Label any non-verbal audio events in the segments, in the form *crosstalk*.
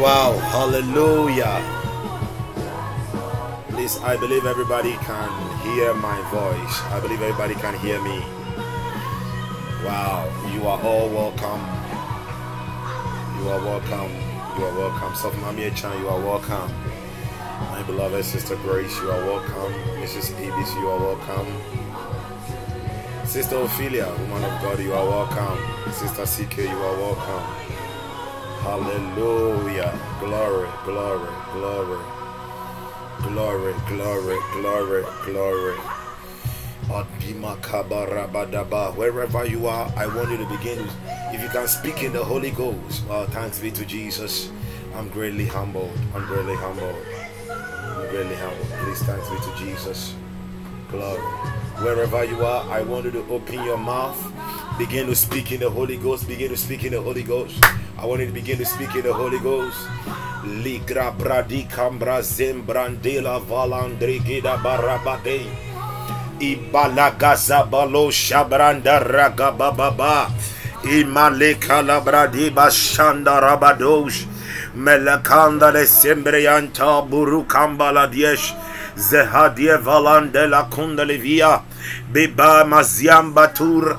Wow, hallelujah. Please, I believe everybody can hear my voice. I believe everybody can hear me. Wow, you are all welcome. You are welcome. You are welcome. Sofmamia Chan, you are welcome. My beloved sister Grace, you are welcome. Mrs. Ibis, you are welcome. Sister Ophelia, woman of God, you are welcome. Sister CK, you are welcome. Hallelujah. Glory, glory, glory. Glory, glory, glory, glory. Wherever you are, I want you to begin. If you can speak in the Holy Ghost, well, thanks be to Jesus. I'm greatly humbled. I'm greatly humbled. I'm greatly humbled. Please, thanks be to Jesus. Glory. Wherever you are, I want you to open your mouth. Begin to speak in the Holy Ghost. Begin to speak in the Holy Ghost. I want you to begin to speak in the Holy Ghost. Ligra bradi cambra zembrandela valandrigida barabade. Ibalagaza balo shabranda ragababa. Imaleka labradi bashanda rabadosh. Melakanda le diesh. Zehadie valande la. Biba maziamba tur.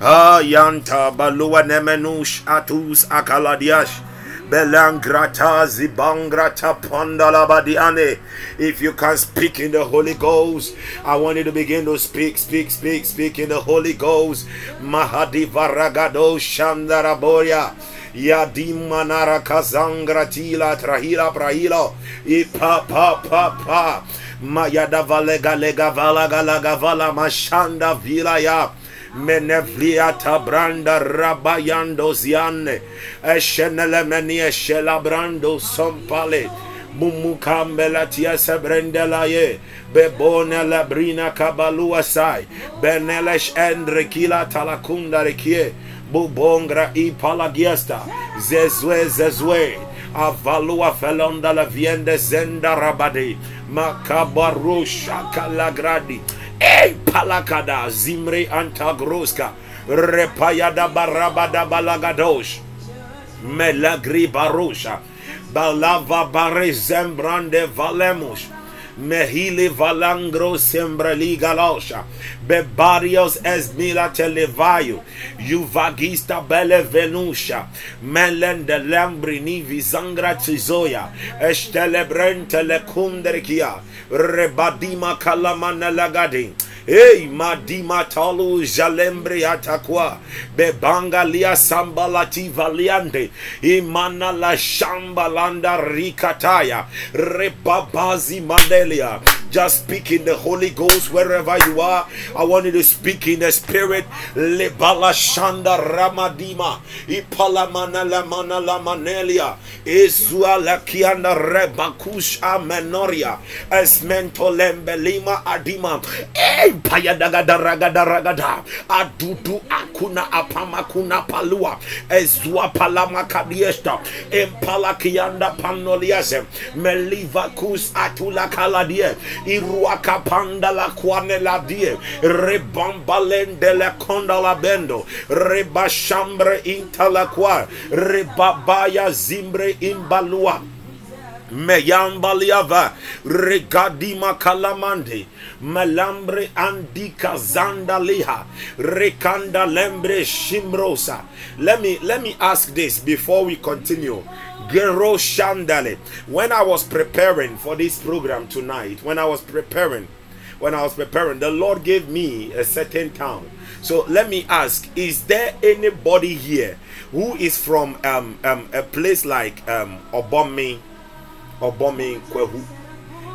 Ayanta balua nemenush atus akaladiash. Belangrata zibangrata pandalabadiane. If you can speak in the Holy Ghost, I want you to begin to speak, speak, speak, speak in the Holy Ghost. Mahadi varagado shandaraboya. Yadimanara kazangratila trahila prahilo. Ipa pa pa pa. Mayada valega lega vala galaga vala mashanda vilaya. Menevliata branda rabayando ziane. Eshenele meni eshelabrando sompale. Mumukambela tia sebrendelaye. Bebone labrina kabalua sai. Benelesh endrekila talakunda rekie. Bubongra i palagiesta. Zezwe zezwe. Avalua felonda la viende zenda rabadi. Makabarusha kalagradi. Ey palakada zimre antagroska. Repayada barabada balagadosh. Melagri barusha. Balava bare zembrande valemush. Mehili valangro sembreli galosha. Bebarios es esmila televaio. Juvagista bele venusha. Melende lambrini vizangra tizoya. Estelebrente le kunderkia. Rebadima kalamana lagadi. Ei madima talu jalembre atakwa bebanga lia sambalati valiande imana la shambalanda rikataya rebabazi mandelia just speak in the Holy Ghost wherever you are. I want you to speak in the Spirit. Lebala shanda ramadima. Ipalamana la mana la manelia. Izua la kianda rebakush esmento lembelima adima. Ei payadagadaragadaragadara adudu akuna apama kuna palua. Ezua palama kadiesta impala kianda meliva kus atula kaladie iruaka panda la kwane la die. Rebambalende la konda la bendo. Rebashambre intala kwa. Rebabaya zimbre imbalua. Meyambaliava regadima kalamande. Malambre andika zandaliha rekanda lembre shimbrosa. Let me let me ask this before we continue Gero Shandale. When I was preparing for this program tonight, when I was preparing, when I was preparing, the Lord gave me a certain town. So let me ask: Is there anybody here who is from um, um, a place like um, Obomi, Obomi Kwehu?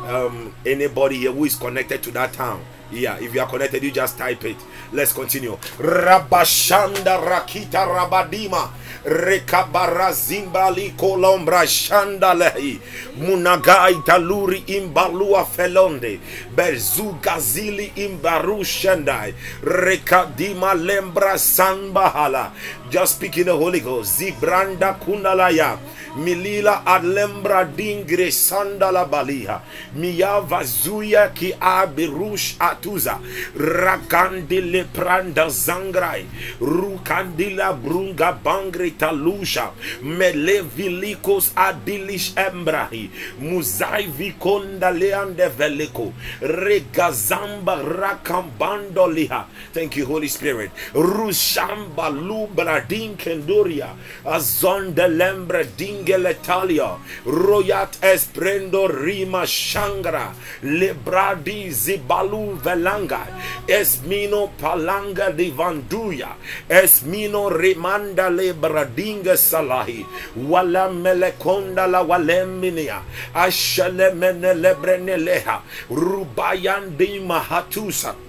Um, anybody here who is connected to that town? Yeah, if you are connected, you just type it. Let's continue. Rabashanda Rakita Rabadima. Rekabara Zimbali Kolombra Shandalehi Munagai Taluri Imbalua Felonde Bezugazili Imbaru Shandai Rekadima Lembra Sanbahala Just speak in the Holy Ghost. Zibranda Kundalaya. Milila adlembra dingre sandala baliha. Mia vazuya ki abirush atuza. Rakandile pranda zangrai. Rukandila brunga bangre talusha. Mele vilikos adilish embrahi. Muzai vikonda leande veliko. Regazamba rakambando liha. Thank you, Holy Spirit. Rushamba lubra dinkenduria. Azonde lembra ding Ingeletalia, Royat Esprendo Rima Shangra, Lebradi Zibalu Velanga, Esmino Palanga di Vanduya, Esmino Remanda Lebradinga Salahi, Wala Melekonda la Waleminia, Ashalemene Lebreneleha, Rubayandi Mahatusa.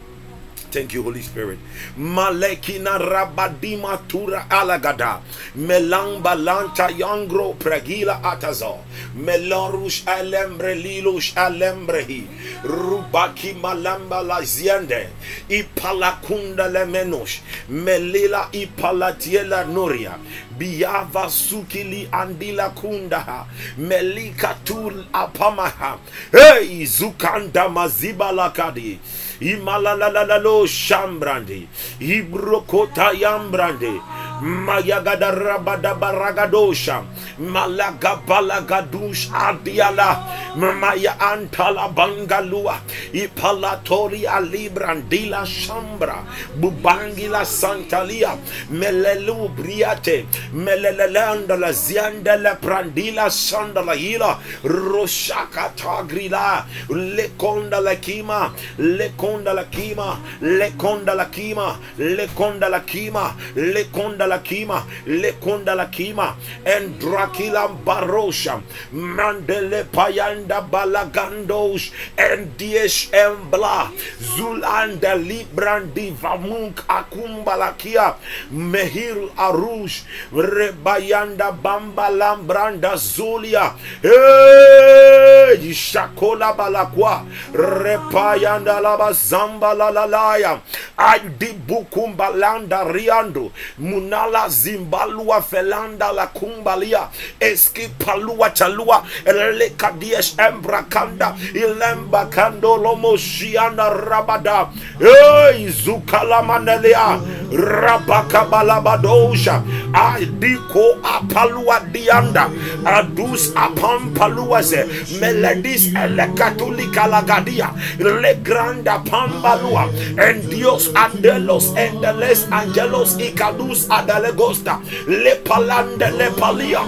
Thank you, Holy Spirit. Malekina rabadima tura alagada. Melang balanta yangro pregila atazo. Melorush alembre lilush alembrehi. Rubaki malamba la ziende. Ipalakunda lemenosh. Melila ipalatiela noria. Biava sukili andila kundaha. Melika tul apamaha. Hey, zukanda maziba lakadi imalalalalo shambrandi ibrokota yambrandi mayagadarabadabaragadosha malagabalagadush adiala. Maya antala bangalua ipalatoria librandila shambra. Bubangila santalia. Melelubriate melelelendala ziandele prandila sandala hila. Roshakatagrila. Lekonda lakima lekonda lakima lekonda lakima lekonda lakima lekonda lakima lekonda lakima endrakila barosha mandele payanda balagandos endiesh embla zulanda librandi vamunk akumbalakia mehir arush rebayanda bamba lambranda zulia hey shakola balakwa repayanda laba zamba lalalaya adibukumbalanda riando muna riando zimbalua felanda la kumbalia. Eski palua chalua. Elekadiesh embrakanda ilemba kando lomo shiana rabada. Ei zukala manelia rabaka balabadosha adiko apalua dianda. Adus apampaluaze meledis elekatulika lagadia le granda pambalua. En Dios andelos endeles angelos icadus adalegosta radalegosta lepalande lepalia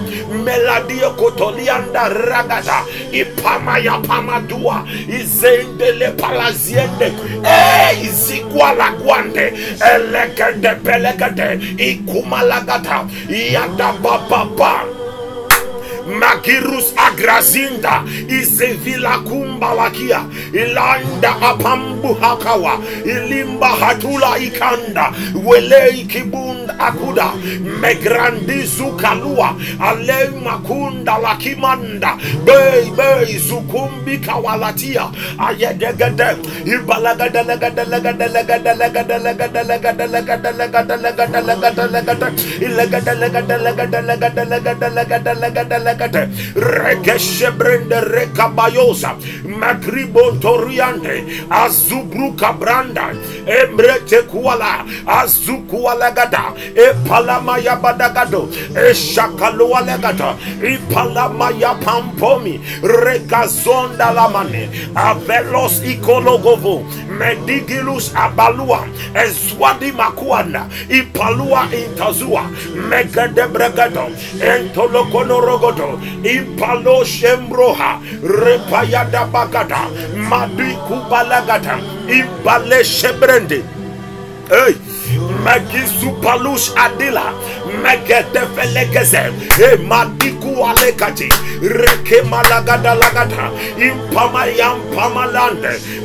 meladio kotolianda ragata ipama ya pamadua izende lepalaziende e izikwa la gwande. Elekede pelekede. Ikumalagata yadabababa magirus agrazinda. Izevila kumba wakia. Ilanda apambu hakawa. Ilimba hatula ikanda. Wele ikibunda. Akuda megrandi zukalua ale makunda lakimanda bei bei zukumbi kawalatia ayedegede ibalagada Epalamaya badagado, Eshakalua legata, Ipalamaya pampomi, Regazonda lamane, Avelos ikologovo, Medigilus abalua, Eswadi makuanda, Ipalua intazua, Megadebregado, Entolokonorogodo, Ipalo shembroha, Repayada bagada, Madikubalagata, Ibale shebrende. Hey! megizupalush adila megedevelegeze emadikualekati rekemalagadalagada impamayampa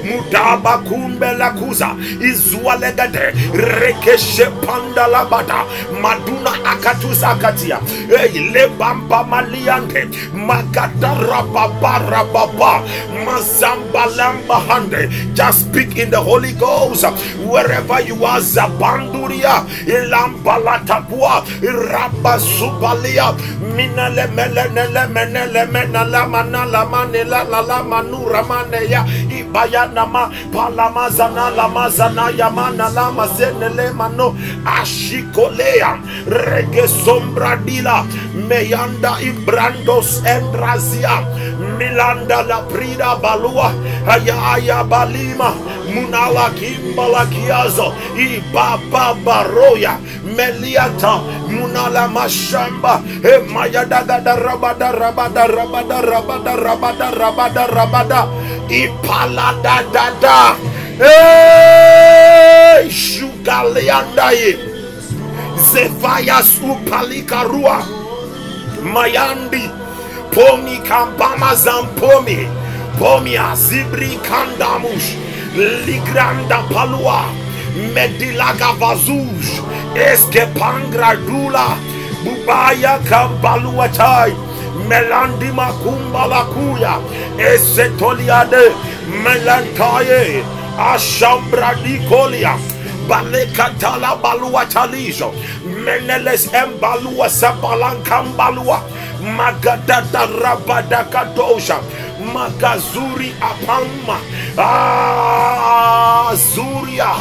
mudaba kumbelakuza izualegede rekeshepandalabada maduna akatusakatia eilebambamaliande magadarababarababa mazambalambahande just speak in the holy ghost. Wherever you are zabandu ilamba latakua Rabba Subalia, Minale Melenele Menele Menala Manala Manela La Manu Ramaneya, Ibayanama, Palamazana Lamazana Yamana Lama Zenele Mano, Ashikolea, Rege Sombradila, Meyanda Ibrandos Endrazia, Milanda La Prida Balua, Ayaya Balima, munalakimbalakiazo ibababaroya meliata. Munalamashamba emayadagadarabadarabadarabadarabadarabada ipaladadada shugaleandaye zevayas upalikarua mayandi. Pomi kampama zampomi. Pomia zibri kandamush. Ligranda Palua, Medilaga Vazuj, Eskepangra Dula, Bubaya Kambaluatai, Melandi Makumba Kuya, Esetoliade, Melantaye, Ashambra Dikolia, Balekatala Balua Talijo, Meneles Embalua Sapalankam Balua, Magadada Rabada Kadosha, Magazuri Apama, Ah, Zuria,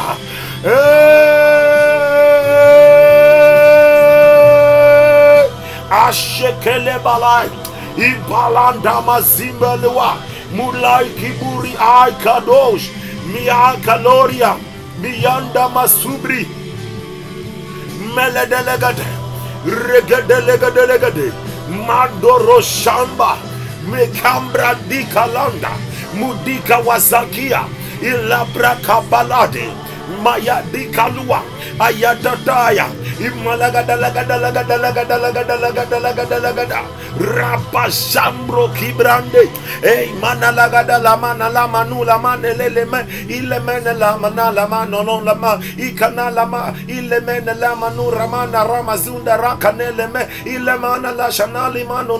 Eh, Ashekele Balai, Ibalanda Mazimbelewa, Mulai Kiburi Ai Kadosh, Mia Kaloria, Mianda Masubri, Meledelegade, Regadelegade, Mandoro Shamba, Mekambra Dikalanda, Mudika Wazakia, Ilabra Kabalade, Maya Dikalua, Ayatadaya, Rabasambro kibrande. Ei mana lagada lama na lama nu lama nelele me ile mene lama na lama no no lama ikana lama ile mene lama nu rama na rama zunda raka nele me ile mana la shana lima no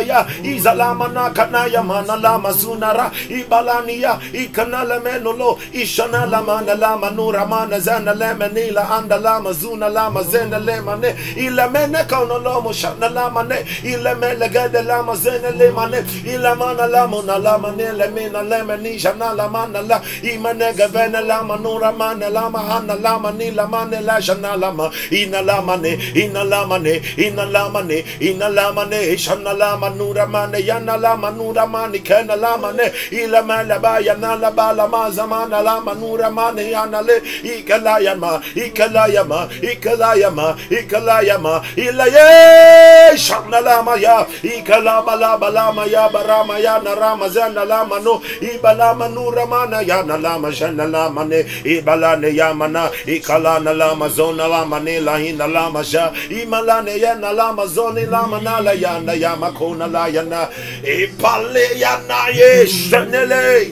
ya iza lama na kana mana lama zuna ra ibalani ya ikana lame no lo ishana lama na lama nu rama na zana leme nila anda lama zuna lama mazena le mane, Ilemene kono lomo shana la mane, Ilemene gede la mazena le mane, Ilemana la mona la mane le mina le meni shana la mana la, Imane gavene la manura mane la mahana la mani la mane la shana la ma, Ina la mane, Ina la mane, Ina la mane, Ina la mane, Shana la manura mane, Yana la manura mane, Kena la mane, Ilemene ba yana la ba la ma zamana la manura mane yana le, Ikala yama, Ikala yama, Ikala ikalayama ikalayama ilaye şanalama ya ikalama lama lama ya barama ya narama zanalama no ibalama nuramana ya nalama şanalama ne ibalane yamana ikalana lama zonalama ne lahina lama şa imalane ya nalama zoni lama nala ya na yama kona la ya na ibale ya na ye şanele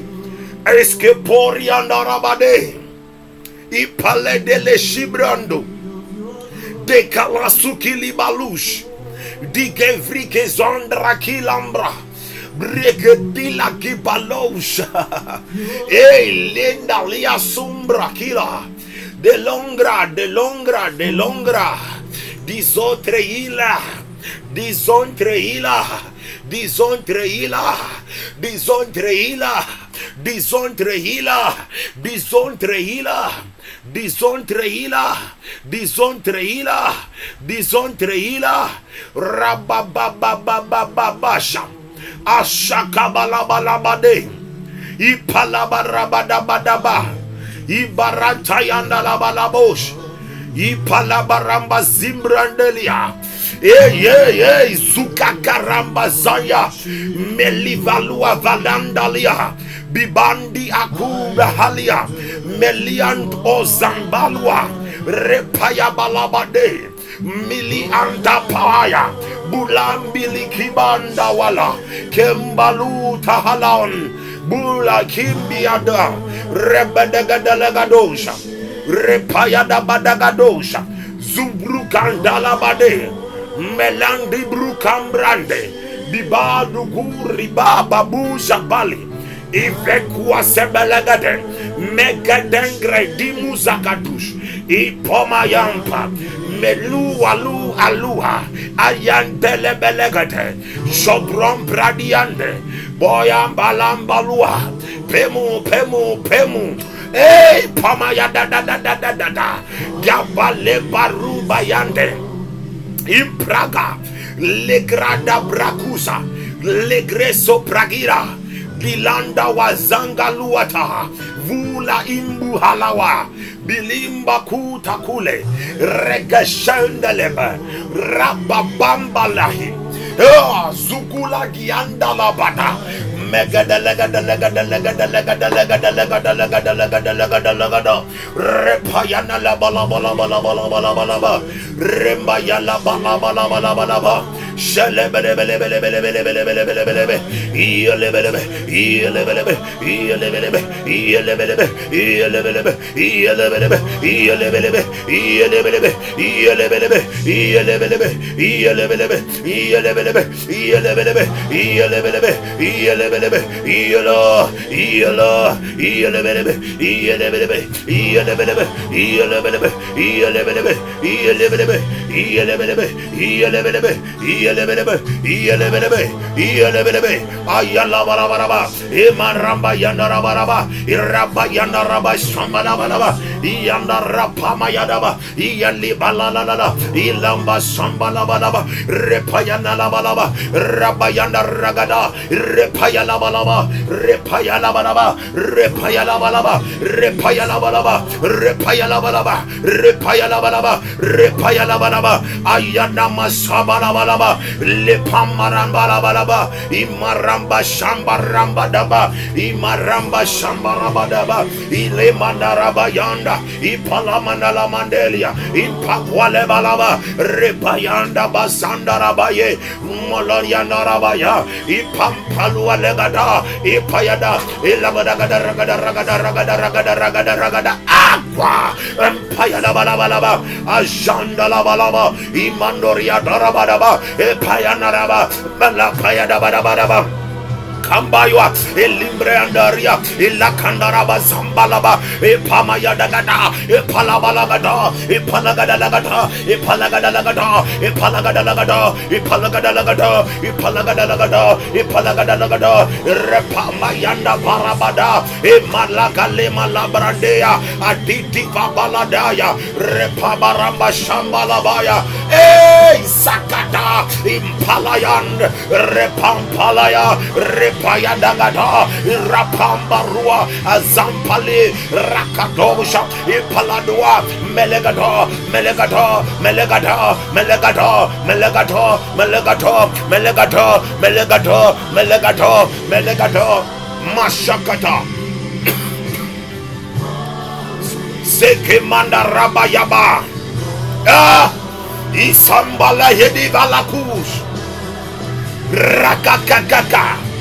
eske porian arabade ipale dele şibrando de kalasuki libalush, de que zondra kilambra. Bregedila que baloucha, *laughs* ei lenda lia sombraquila sombra de longra, de longra, de longra, desotre ila desontre ila desontre ila desontre ila desontre ila, desontre ila. dizontrehila dizontrehila dizontrehila. Rababababababasha. Ashakabalabalabade. Ipalabarabadabadaba ibarantayandalabalabosh. Ipalabaramba zimbrandelia eyeyey zukakaramba zaya melivalua valandalia bibandi akubra halia meliant o repaya balabade. Mili anta paya. Bulambili kibanda wala. Kembalu tahalon bula kimbiada rebedegedelegadosha repayadabadagadosha zubrukandalabade melandi brukambrande. Bibaduguribababusha bali ivekua sebelegade megadengre dimuzakadush ipoma yampa melu walu alua ayandele belegate jobron bradiande boyambalambalua pemu pemu pemu Hey, pamaya da da da da da da da. Gabale baruba yande. Impraga. Legrada brakusa. Legreso pragira. Bilanda wazanga luata. Vula imbu halawa. Bilimba kuta kule. Regeshendelebe. Rababamba lahi. Ah, zukula gianda labata repayana la bala bala Yellow, yelebelebe, yelebelebe, yelebelebe, ayala baraba, iman ramba yanara baraba, iraba yanara baraba, şamala baraba, yanda rapama yadaba yelli balalala ilamba sambalabalaba repayana labalaba rabayana ragada repayana balaba repayana balaba repayana balaba repayana balaba repayana balaba repayana balaba repayana balaba ayana masabala balaba lepamaran balabalaba imaramba şambaramba daba imaramba şambaramba daba ile mandaraba yanda ipalamanda la mandelia, impakwale balaba, repayanda basanda rabaye, moloria narabaya, ipampalua lega ragada ipayada ilabada gada ragada ragada ragada ragada ragada ragada aqua empayada balabalaba ajanda labalaba imandoria darabadaba ipayana raba malapayada badabadaba kambaywa elimbre andaria ilakandaraba zambalaba epamayadagada epalabalagada epalagadalagada epalagadalagada epalagadalagada epalagadalagada epalagadalagada epalagadalagada repamayanda barabada emalagalemalabrandea aditivabaladaya repabaramba shambalabaya e sakada impalayan repampalaya repa repaya dagada rapambarua azampale rakadosha ipaladua melegado melegado melegado melegado melegado melegado melegado melegado melegado melegado. Mashakata. Sekemanda rabayaba. Ah! Isambala hedi valakus. Rakakakaka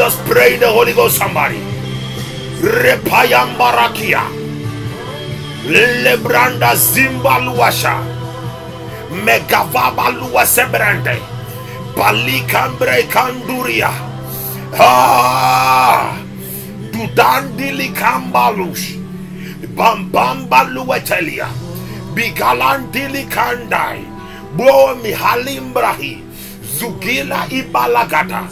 just pray the Holy Ghost, somebody. Repayam Barakia. Lebranda Zimbaluasha. Megavaba Luasebrande. Balicambre Canduria. Ah. Dudandili Cambalus. Bambamba Luetelia. Bigalandili Kandai. Bo Mihalimbrahi. Zugila Ibalagata.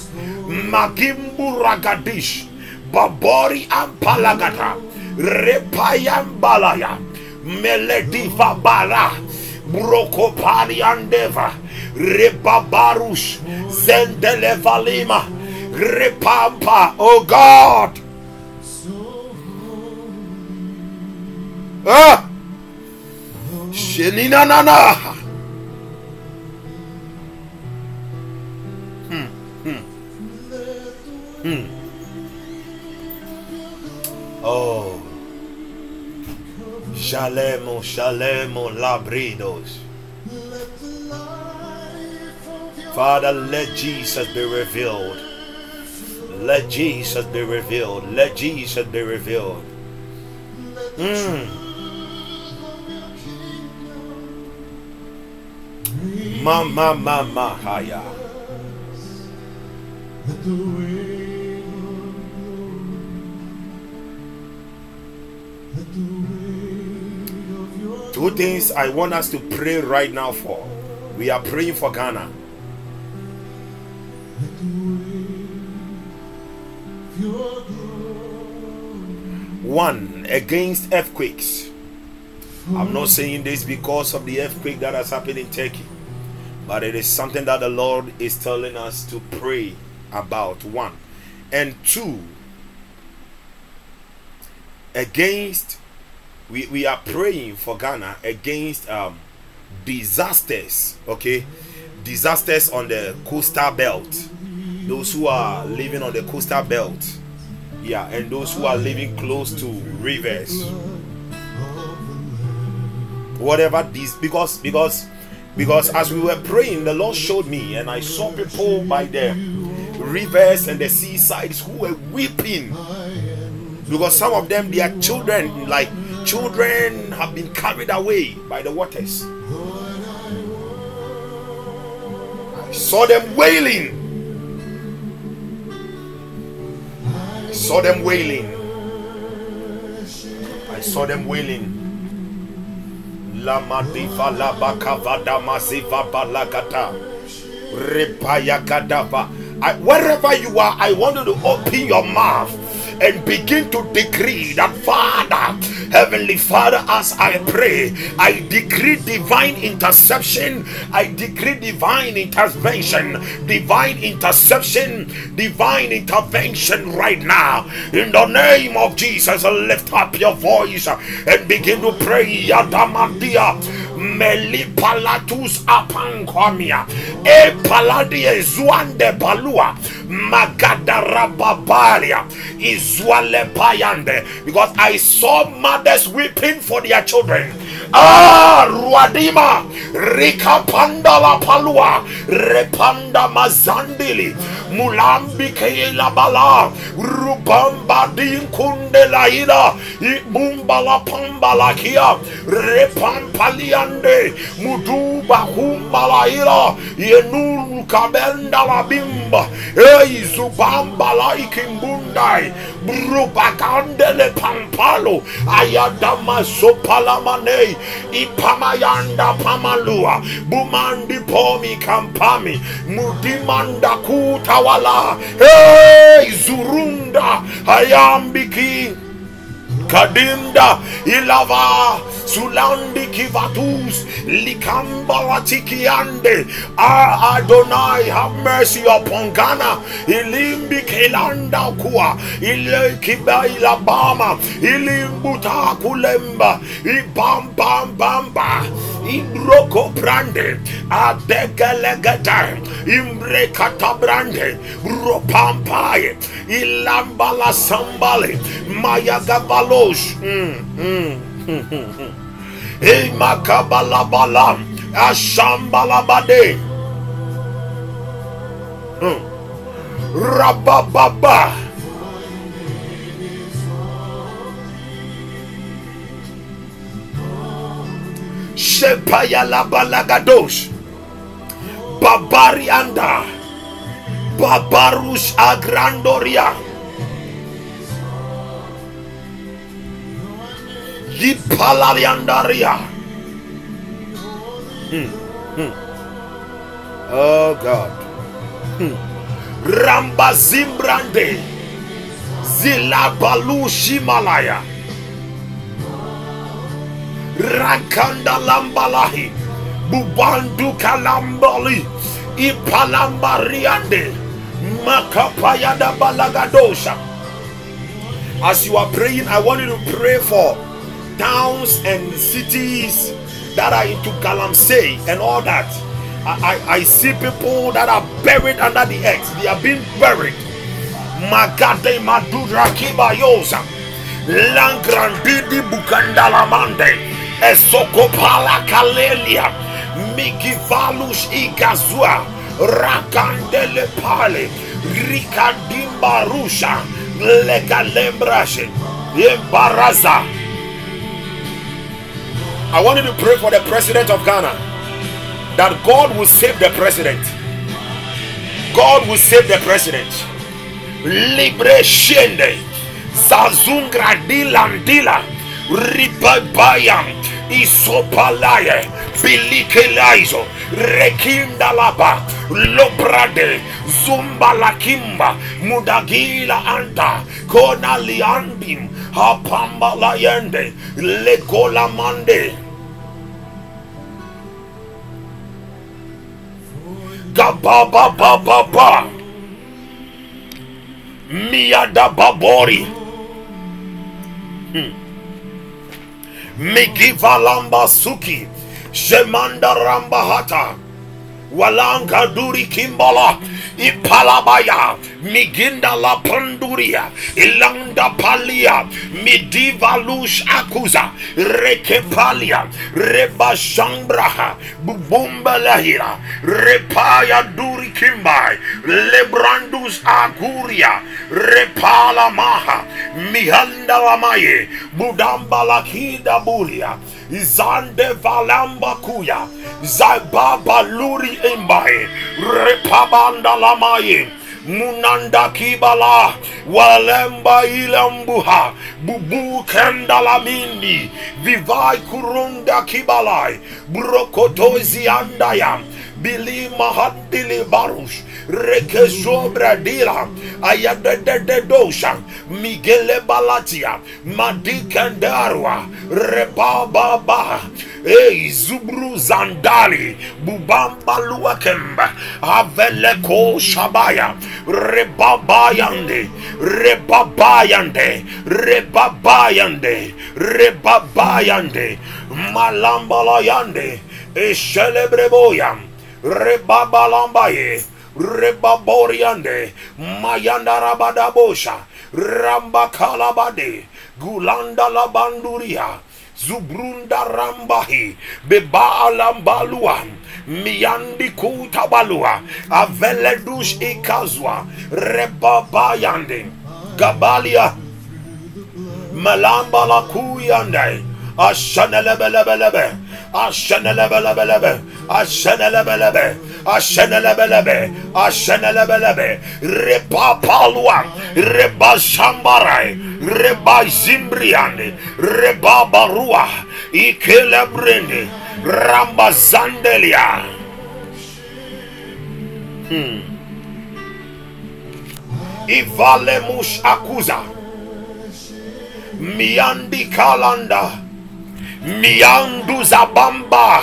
Magimbu Ragadish, Babori Ampalagata, Repayam Balaya, Melediva Bala, Brokopari Andeva, Rebabarush, Zendelevalima, Repampa, oh God. Ah! Shenina Hmm. Oh. Shalemo, shalemo, labridos. Father, let Jesus be revealed. Let Jesus be revealed. Let Jesus be revealed. Mm. Ma ma ma ma haya. Two things I want us to pray right now for. We are praying for Ghana. One, against earthquakes. I'm not saying this because of the earthquake that has happened in Turkey, but it is something that the Lord is telling us to pray about. One, and two, against we, we are praying for Ghana against um, disasters, okay? Disasters on the coastal belt. Those who are living on the coastal belt, yeah, and those who are living close to rivers. Whatever this, because because because as we were praying, the Lord showed me, and I saw people by the rivers and the seasides who were weeping because some of them, their children, like children, have been carried away by the waters. I saw them wailing. I saw them wailing. I saw them wailing. Masiva balagata. Repaya kadava. Wherever you are, I want you to open your mouth and begin to decree that Father, Heavenly Father, as I pray, I decree divine interception, I decree divine intervention, divine interception, divine intervention right now. In the name of Jesus, lift up your voice and begin to pray. Yadamandia melipalatus apankwamia e paladi paladie zuande balua. Magadara magadarababalia izwale payande. Because I saw mothers weeping for their children ah rwadima rikapanda la palua repanda mazandili mulambi bala rubamba dinkunde laida ibumba la pamba la kia repampalia Mande Muduba Kumbalaira Yenuru Kabenda la Bimba Ei Zubamba Ikimbundai Brubakandele Pampalo. Ayadama Sopalamane Ipamayanda Pamalua. Bumandi Pomi Kampami. Mudimanda Kutawala. Ei Zurunda. Ayambiki Kadinda Ilava Sulandi Kivatus Likambalatikiande Ah Adonai have mercy upon Ghana. Ilimbi Kelanda Kua Ile Kiba Ilabama Ilimbuta Kulemba Ibam Bam Bamba Ibroko Brande Adegalegata Imbre Katabrande Bropampai Ilambala Sambale Mayagabalos mm, mm. Imakabalabala Ashambalabade. Rabababa Shepayala balagadosh Babarianda Babarus agrandoria Yipalariandaria. Hmm. Hmm. Oh God. Hmm. Ramba Zimbrande. Zilabalu Shimalaya. Rakanda Lambalahi. Bubandu Kalambali. Ipalambariande. Makapayada Balagadosha. As you are praying, I want you to pray for towns and cities that are into Galamsey and all that. I, I, I see people that are buried under the earth. They are being buried. Magade Madura Kibayosa. Langrandidi Bukandalamande. Esokopala Kalelia. Migivalus Igazua. Rakandele Pale. Rikadimba Rusha. Legalembrashe. Embaraza. I want you to pray for the president of Ghana that God will save the president. God will save the president. Shende. Zazungra dilandila. Ribabayam. Isopalaye. bilikelaizo rekindalaba lobrade zumbalakimba mudagila anta kona liandim hapamba layende legolamande gabababababa miyada babori hmm. Migivalamba suki. Jemanda rambahata walanga duri kimbala ipalabaya miginda la panduria ilanda palia midivalush akuza rekepalia rebashambraha bubumbalahira repaya duri kimbai lebrandus aguria repala maha mihanda lamaye budamba lakida bulia zande valamba kuya zababa luri imbae repabanda lamaye munanda kibala walemba ilambuha bubu kendalamindi vivai kurunda kibalai brokotozi andaya bili mahadili barush reke sobra dila. Ayadede dosha migele balatia. Madikandarwa rebababa Ei zubru zandali. Bubamba luakemba. Aveleko shabaya. Rebabayande rebabayande rebabayande rebabayande malambalayande eshelebrevoyam rebabalambaye rebaboriande mayandarabadabosha rambakalabade gulanda labanduria zubrunda rambahi beba alambalua miyandi kutabalua aveledush ikazwa rebabayande gabalia malamba la kuyande ashanelebelebelebe ashanelebelebelebe ashanelebelebe ashanelebelebe ashanelebelebe repapalua rebashambarai rebazimbriande rebabarua ikelebrende rambazandelia hmm. ivalemush akuza. Miandi kalanda miandu zabamba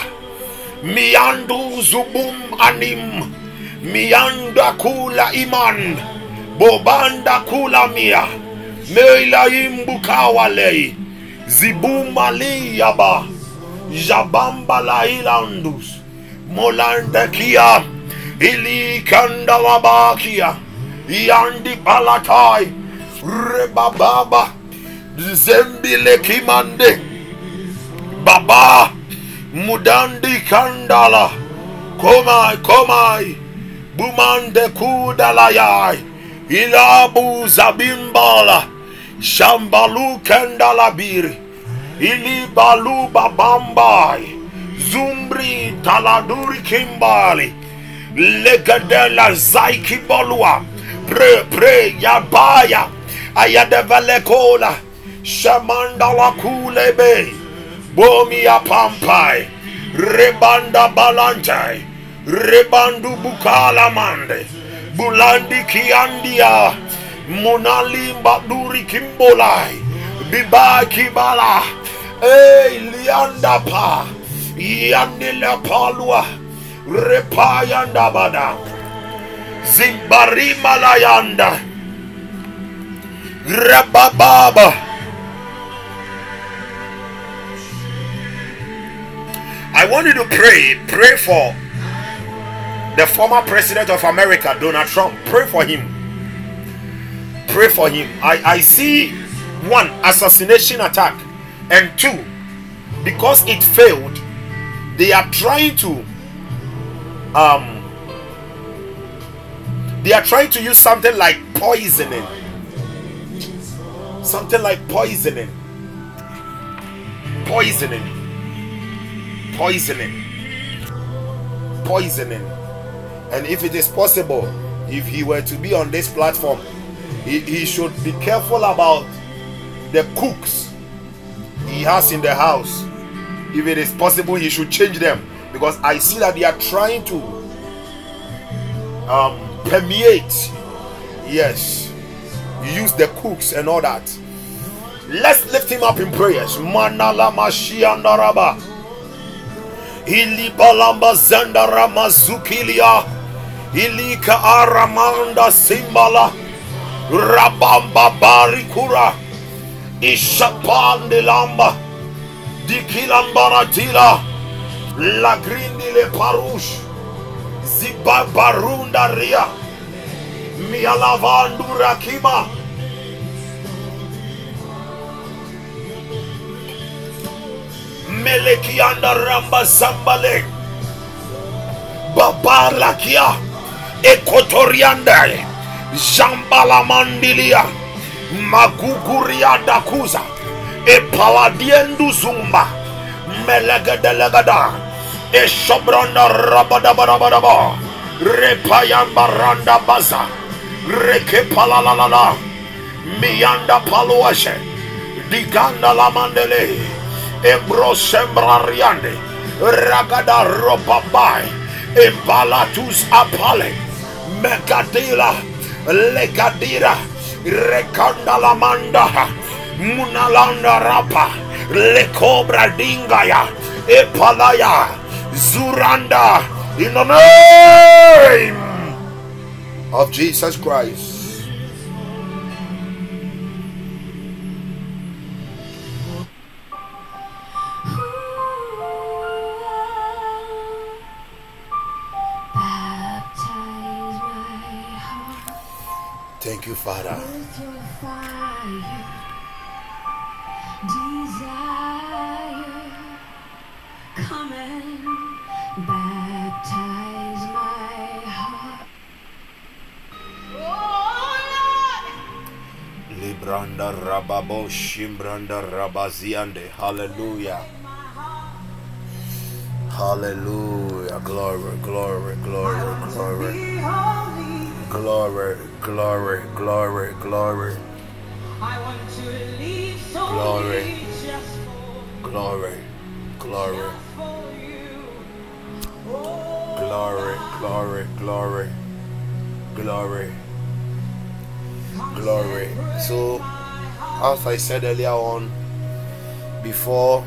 miandu zubum anim. Mianda kula iman. Bobanda kula mia. Meila imbukawalei zibumaliyaba jabamba la ilandus. Molandekia ilikandalabakia yandi palatai. Rebababa zembile kimande. Baba. Mudandi kandala. Komai komai. Bumande kudalayai ilabu zabimbala. Shambalu kendalabiri ilibalu babambai. Zumbri taladuri kimbali. Legadela zaikibolua pre pre yabaya. Ayadevalekola shamandala kulebe bomia pampai. Rebanda balantai. Rebandu bukala mande. Bulandi kiandia. Munali mbaduri kimbolai. Biba kibala ei lianda pa. Yandila palua. Repayanda bada. Zimbari rabababa I want you to pray. Pray for the former president of America, Donald Trump. Pray for him. Pray for him. I, I see one assassination attack, and two, because it failed, they are trying to um they are trying to use something like poisoning. Something like poisoning. Poisoning poisoning. Poisoning. And if it is possible, if he were to be on this platform, he, he should be careful about the cooks he has in the house. if it is possible, he should change them because I see that they are trying to um, permeate. Yes, use the cooks and all that. Let's lift him up in prayers. Manala Mashiandaraba. Ilibalamba Zandarama mazukilia Ilika Aramanda Simbala. Rabamba Barikura. Ishapandilamba. Dikilambaratila. Lagrindi le Parush. Zibabarunda Ria. Mialavandura Kima. Melekianda Ramba Zambale Babalakia Ekotorianda Jambala Mandilia. Maguguria Dakuza. Epaladiendu Zumba. Melega Delegada Eshobranda Rabadabadabadaba. Repayamba Randa Baza. Reke Palalalala Mianda Paluashe. Diganda la Mandele Embrosembrariande Ragada Ropabai Embalatus Apale. Mekadila Legadira Rekanda Lamanda Munalanda Rapa. Lekobra Dingaya. Epalaya. Zuranda. In the name of Jesus Christ. Father. Libranda rababo shimbranda rabaziande. Hallelujah. Hallelujah. Glory, glory, glory, glory. Glory, glory, glory, glory. I want to live so glory, glory, glory, glory, glory, glory, glory, glory. So, as I said earlier on, before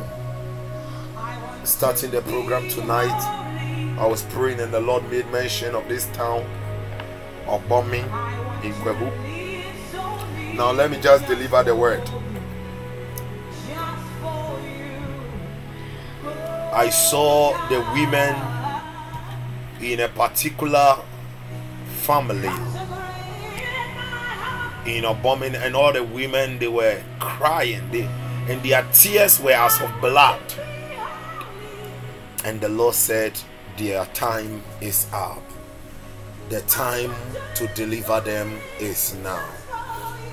starting the program tonight, I was praying and the Lord made mention of this town bombing in Kwebu. Now let me just deliver the word. I saw the women in a particular family in a bombing, and all the women they were crying, they, and their tears were as of blood. And the Lord said, Their time is up. The time to deliver them is now.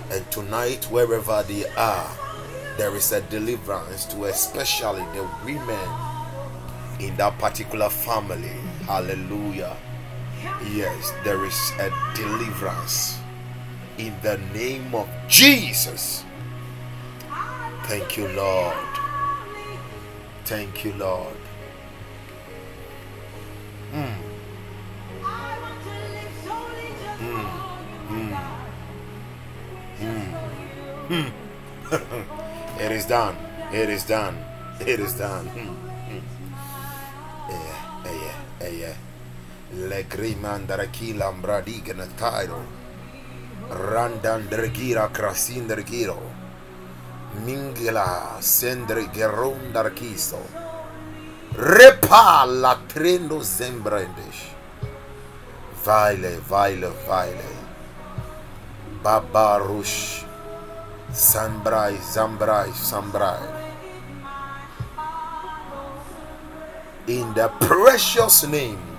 And tonight, wherever they are, there is a deliverance to especially the women in that particular family. Hallelujah. Yes, there is a deliverance in the name of Jesus. Thank you, Lord. Thank you, Lord. Done. It is done. *laughs* It is done. Hmm. Yeah, yeah, yeah. Le grimandarakila mbradigana tairo. Randandragira krasindragiro. Mingila sendre gerundarkisto. Repa la trendo zembrendish. Vaile, vaile, vaile. Babarush. Sambrai, Zambrai, Sambrai. In the precious name